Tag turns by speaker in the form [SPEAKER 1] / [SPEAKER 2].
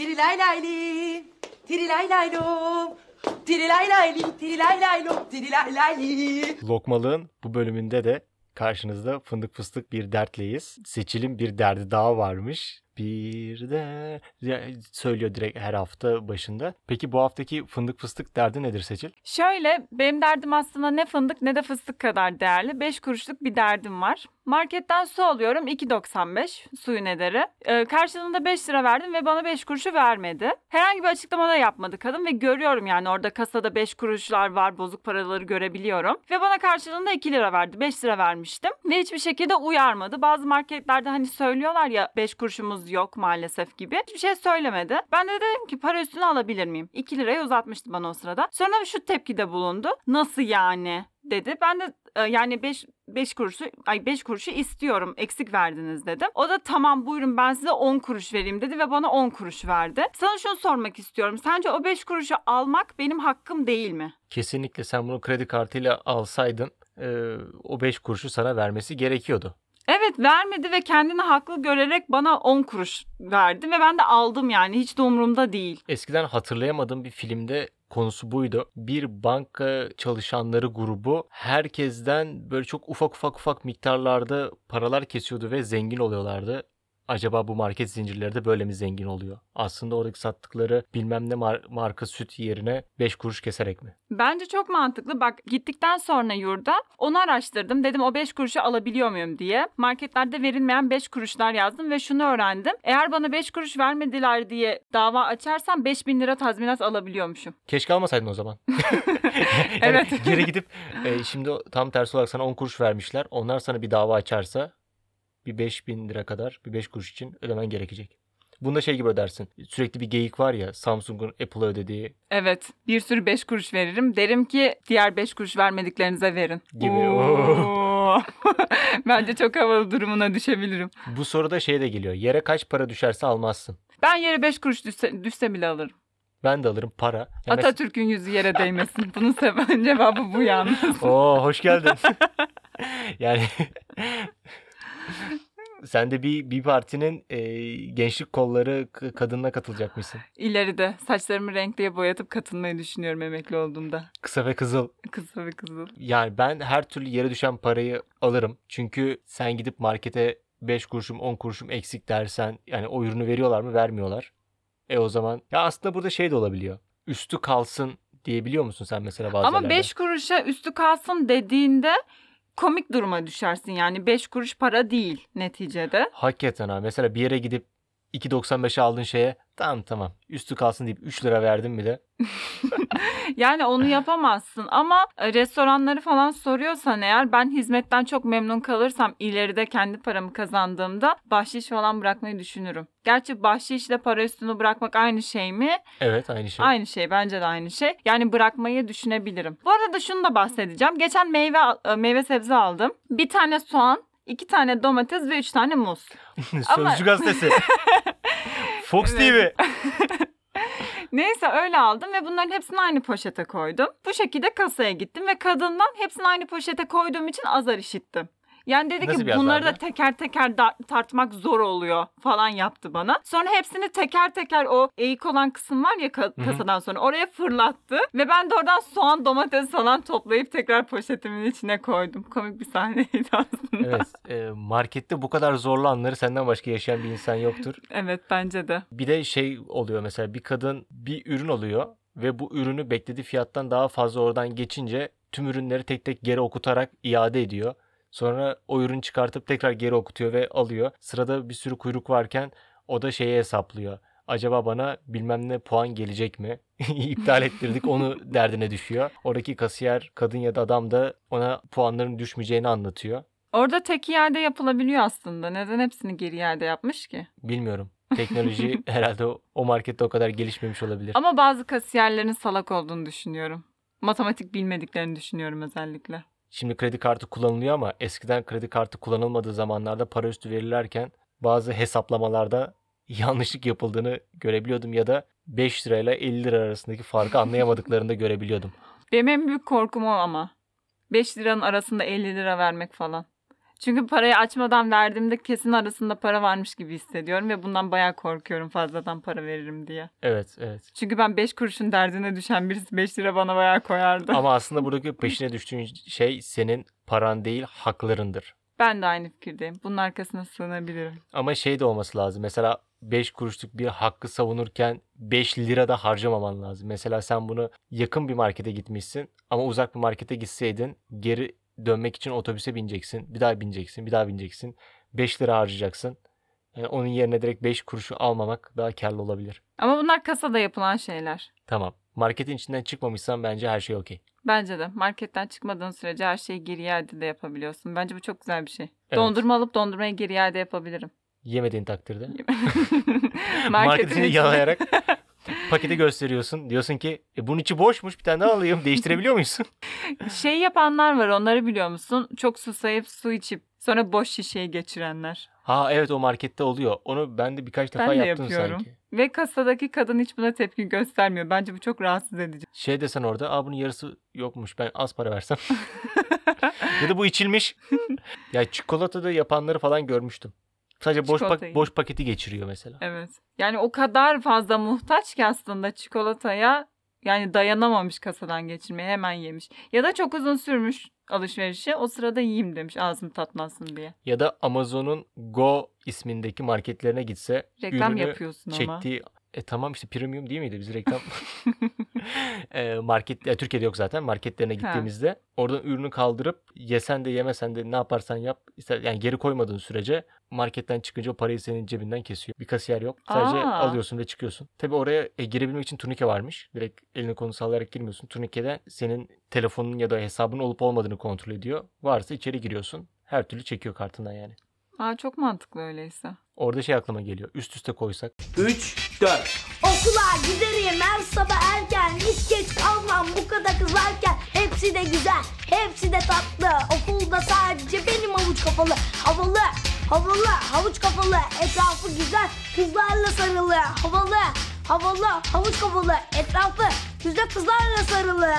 [SPEAKER 1] Tirilay layli, tirilay laylom. Tirilay.
[SPEAKER 2] Lokmalığın bu bölümünde de karşınızda fındık fıstık bir dertleyiz. Seçil'in bir derdi daha varmış. Bir de söylüyor direkt her hafta başında. Peki bu haftaki fındık fıstık derdi nedir Seçil?
[SPEAKER 3] Şöyle benim derdim aslında ne fındık ne de fıstık kadar değerli. 5 kuruşluk bir derdim var. Marketten su alıyorum 2.95 suyun ederi. Ee, karşılığında 5 lira verdim ve bana 5 kuruşu vermedi. Herhangi bir açıklama da yapmadı kadın ve görüyorum yani orada kasada 5 kuruşlar var bozuk paraları görebiliyorum. Ve bana karşılığında 2 lira verdi 5 lira vermiştim. Ve hiçbir şekilde uyarmadı. Bazı marketlerde hani söylüyorlar ya 5 kuruşumuz yok maalesef gibi. Hiçbir şey söylemedi. Ben de dedim ki para üstüne alabilir miyim? 2 liraya uzatmıştı bana o sırada. Sonra şu tepkide bulundu. Nasıl yani? dedi. Ben de e, yani 5 5 kuruşu ay 5 kuruşu istiyorum. Eksik verdiniz dedim. O da tamam buyurun ben size 10 kuruş vereyim dedi ve bana 10 kuruş verdi. Sana şunu sormak istiyorum. Sence o 5 kuruşu almak benim hakkım değil mi?
[SPEAKER 2] Kesinlikle sen bunu kredi kartıyla alsaydın e, o 5 kuruşu sana vermesi gerekiyordu.
[SPEAKER 3] Evet vermedi ve kendini haklı görerek bana 10 kuruş verdi ve ben de aldım yani hiç de umurumda değil.
[SPEAKER 2] Eskiden hatırlayamadığım bir filmde konusu buydu. Bir banka çalışanları grubu herkesten böyle çok ufak ufak ufak miktarlarda paralar kesiyordu ve zengin oluyorlardı. Acaba bu market zincirleri de böyle mi zengin oluyor? Aslında oradaki sattıkları bilmem ne mar- marka süt yerine 5 kuruş keserek mi?
[SPEAKER 3] Bence çok mantıklı. Bak gittikten sonra yurda onu araştırdım. Dedim o 5 kuruşu alabiliyor muyum diye. Marketlerde verilmeyen 5 kuruşlar yazdım ve şunu öğrendim. Eğer bana 5 kuruş vermediler diye dava açarsam 5000 lira tazminat alabiliyormuşum.
[SPEAKER 2] Keşke almasaydın o zaman. Yani
[SPEAKER 3] Evet.
[SPEAKER 2] Geri gidip e, şimdi tam tersi olarak sana 10 kuruş vermişler. Onlar sana bir dava açarsa bir 5000 lira kadar bir 5 kuruş için ödemen gerekecek. Bunda şey gibi ödersin. Sürekli bir geyik var ya Samsung'un Apple'a ödediği
[SPEAKER 3] Evet. Bir sürü 5 kuruş veririm. Derim ki diğer 5 kuruş vermediklerinize verin.
[SPEAKER 2] Gibi.
[SPEAKER 3] Bence çok havalı durumuna düşebilirim.
[SPEAKER 2] Bu soruda şey de geliyor. Yere kaç para düşerse almazsın.
[SPEAKER 3] Ben yere 5 kuruş düşse, düşse bile alırım.
[SPEAKER 2] Ben de alırım para. Ya mes-
[SPEAKER 3] Atatürk'ün yüzü yere değmesin. Bunun sebebi cevabı bu yalnız.
[SPEAKER 2] Oo hoş geldin. yani sen de bir bir partinin e, gençlik kolları kadınına katılacakmışsın.
[SPEAKER 3] İleride saçlarımı renkliye boyatıp katılmayı düşünüyorum emekli olduğumda.
[SPEAKER 2] Kısa ve kızıl.
[SPEAKER 3] Kısa ve kızıl.
[SPEAKER 2] Yani ben her türlü yere düşen parayı alırım. Çünkü sen gidip markete 5 kuruşum 10 kuruşum eksik dersen yani o ürünü veriyorlar mı vermiyorlar. E o zaman ya aslında burada şey de olabiliyor. Üstü kalsın diyebiliyor musun sen mesela bazı
[SPEAKER 3] Ama
[SPEAKER 2] yerlerde?
[SPEAKER 3] 5 kuruşa üstü kalsın dediğinde komik duruma düşersin. Yani 5 kuruş para değil neticede.
[SPEAKER 2] Hakikaten ha. Mesela bir yere gidip 2.95'e aldığın şeye tamam tamam üstü kalsın deyip 3 lira verdim mi de
[SPEAKER 3] Yani onu yapamazsın ama e, restoranları falan soruyorsan eğer ben hizmetten çok memnun kalırsam ileride kendi paramı kazandığımda bahşiş falan bırakmayı düşünürüm. Gerçi bahşişle para üstünü bırakmak aynı şey mi?
[SPEAKER 2] evet aynı şey.
[SPEAKER 3] Aynı şey bence de aynı şey. Yani bırakmayı düşünebilirim. Bu arada şunu da bahsedeceğim. Geçen meyve al- meyve sebze aldım. Bir tane soğan, iki tane domates ve üç tane muz. Ama-
[SPEAKER 2] Sözcü gazetesi. Fox. TV.
[SPEAKER 3] Neyse öyle aldım ve bunların hepsini aynı poşete koydum. Bu şekilde kasaya gittim ve kadından hepsini aynı poşete koyduğum için azar işittim. Yani dedi
[SPEAKER 2] Nasıl bir
[SPEAKER 3] ki bunları da
[SPEAKER 2] azardı?
[SPEAKER 3] teker teker da- tartmak zor oluyor falan yaptı bana. Sonra hepsini teker teker o eğik olan kısım var ya ka-
[SPEAKER 2] hı.
[SPEAKER 3] kasadan sonra oraya fırlattı. Ve ben de oradan soğan domates falan toplayıp tekrar poşetimin içine koydum. Komik bir sahneydi aslında.
[SPEAKER 2] Evet. e, markette bu kadar zorlu anları senden başka yaşayan bir insan yoktur.
[SPEAKER 3] evet bence de.
[SPEAKER 2] Bir de şey oluyor mesela bir kadın bir ürün alıyor ve bu ürünü beklediği fiyattan daha fazla oradan geçince tüm ürünleri tek tek geri okutarak iade ediyor. Sonra o ürünü çıkartıp tekrar geri okutuyor ve alıyor. Sırada bir sürü kuyruk varken o da şeyi hesaplıyor. Acaba bana bilmem ne puan gelecek mi? İptal ettirdik onu derdine düşüyor. Oradaki kasiyer kadın ya da adam da ona puanların düşmeyeceğini anlatıyor.
[SPEAKER 3] Orada tek yerde yapılabiliyor aslında. Neden hepsini geri yerde yapmış ki?
[SPEAKER 2] Bilmiyorum. Teknoloji herhalde o- o markette o kadar gelişmemiş olabilir.
[SPEAKER 3] Ama bazı kasiyerlerin salak olduğunu düşünüyorum. Matematik bilmediklerini düşünüyorum özellikle.
[SPEAKER 2] Şimdi kredi kartı kullanılıyor ama eskiden kredi kartı kullanılmadığı zamanlarda para üstü verirlerken bazı hesaplamalarda yanlışlık yapıldığını görebiliyordum ya da 5 lirayla 50 lira arasındaki farkı anlayamadıklarını da görebiliyordum.
[SPEAKER 3] Benim en büyük korkum o ama. 5 liranın arasında 50 lira vermek falan. Çünkü parayı açmadan verdiğimde kesin arasında para varmış gibi hissediyorum ve bundan bayağı korkuyorum fazladan para veririm diye.
[SPEAKER 2] Evet evet.
[SPEAKER 3] Çünkü ben 5 kuruşun derdine düşen birisi 5 lira bana bayağı koyardı.
[SPEAKER 2] Ama aslında buradaki peşine düştüğün şey senin paran değil haklarındır.
[SPEAKER 3] Ben de aynı fikirdeyim. Bunun arkasına sığınabilirim.
[SPEAKER 2] Ama şey de olması lazım. Mesela 5 kuruşluk bir hakkı savunurken 5 lira da harcamaman lazım. Mesela sen bunu yakın bir markete gitmişsin ama uzak bir markete gitseydin geri dönmek için otobüse bineceksin. Bir daha bineceksin, bir daha bineceksin. 5 lira harcayacaksın. Yani onun yerine direkt 5 kuruşu almamak daha karlı olabilir.
[SPEAKER 3] Ama bunlar kasada yapılan şeyler.
[SPEAKER 2] Tamam. Marketin içinden çıkmamışsan bence her şey okey.
[SPEAKER 3] Bence de. Marketten çıkmadığın sürece her şeyi geri iade de yapabiliyorsun. Bence bu çok güzel bir şey.
[SPEAKER 2] Evet.
[SPEAKER 3] Dondurma alıp dondurmayı geri iade yapabilirim.
[SPEAKER 2] Yemediğin takdirde.
[SPEAKER 3] Marketin
[SPEAKER 2] Marketin yalayarak paketi gösteriyorsun. Diyorsun ki e, bunun içi boşmuş bir tane daha alayım. Değiştirebiliyor muyuz?
[SPEAKER 3] Şey yapanlar var onları biliyor musun? Çok susayıp su içip sonra boş şişeyi geçirenler.
[SPEAKER 2] Ha evet o markette oluyor. Onu ben de birkaç defa
[SPEAKER 3] Ben de
[SPEAKER 2] yaptım
[SPEAKER 3] yapıyorum.
[SPEAKER 2] sanki.
[SPEAKER 3] Ve kasadaki kadın hiç buna tepki göstermiyor. Bence bu çok rahatsız edici.
[SPEAKER 2] Şey desen orada aa bunun yarısı yokmuş ben az para versem. ya da bu içilmiş. ya çikolatada yapanları falan görmüştüm. Sadece boş, pak- boş paketi geçiriyor mesela.
[SPEAKER 3] Evet. Yani o kadar fazla muhtaç ki aslında çikolataya yani dayanamamış kasadan geçirmeye hemen yemiş. Ya da çok uzun sürmüş alışverişi o sırada yiyeyim demiş ağzım tatlansın diye.
[SPEAKER 2] Ya da Amazon'un Go ismindeki marketlerine gitse
[SPEAKER 3] Reklam yapıyorsun ama.
[SPEAKER 2] çektiği e tamam işte premium değil miydi biz reklam e, market e, Türkiye'de yok zaten marketlerine
[SPEAKER 3] Ha.
[SPEAKER 2] gittiğimizde oradan ürünü kaldırıp yesen de yemesen de ne yaparsan yap ister yani geri koymadığın sürece marketten çıkınca o parayı senin cebinden kesiyor. Bir kasiyer yok. Sadece
[SPEAKER 3] Aa.
[SPEAKER 2] alıyorsun ve çıkıyorsun. Tabi oraya e, girebilmek için turnike varmış. Direkt elini kolunu sallayarak girmiyorsun. Turnikede senin telefonun ya da hesabın olup olmadığını kontrol ediyor. Varsa içeri giriyorsun. Her türlü çekiyor kartından yani.
[SPEAKER 3] Aa, çok mantıklı öyleyse.
[SPEAKER 2] Orada şey aklıma geliyor. Üst üste koysak.
[SPEAKER 1] 3, 4.
[SPEAKER 4] Okula giderim her sabah erken. Hiç geç kalmam bu kadar kızarken. Hepsi de güzel, hepsi de tatlı. Okulda sadece benim havuç kafalı. Havalı, havalı, havuç kafalı. Etrafı güzel, kızlarla sarılı. Havalı, havalı, havuç kafalı. Etrafı güzel kızlarla sarılı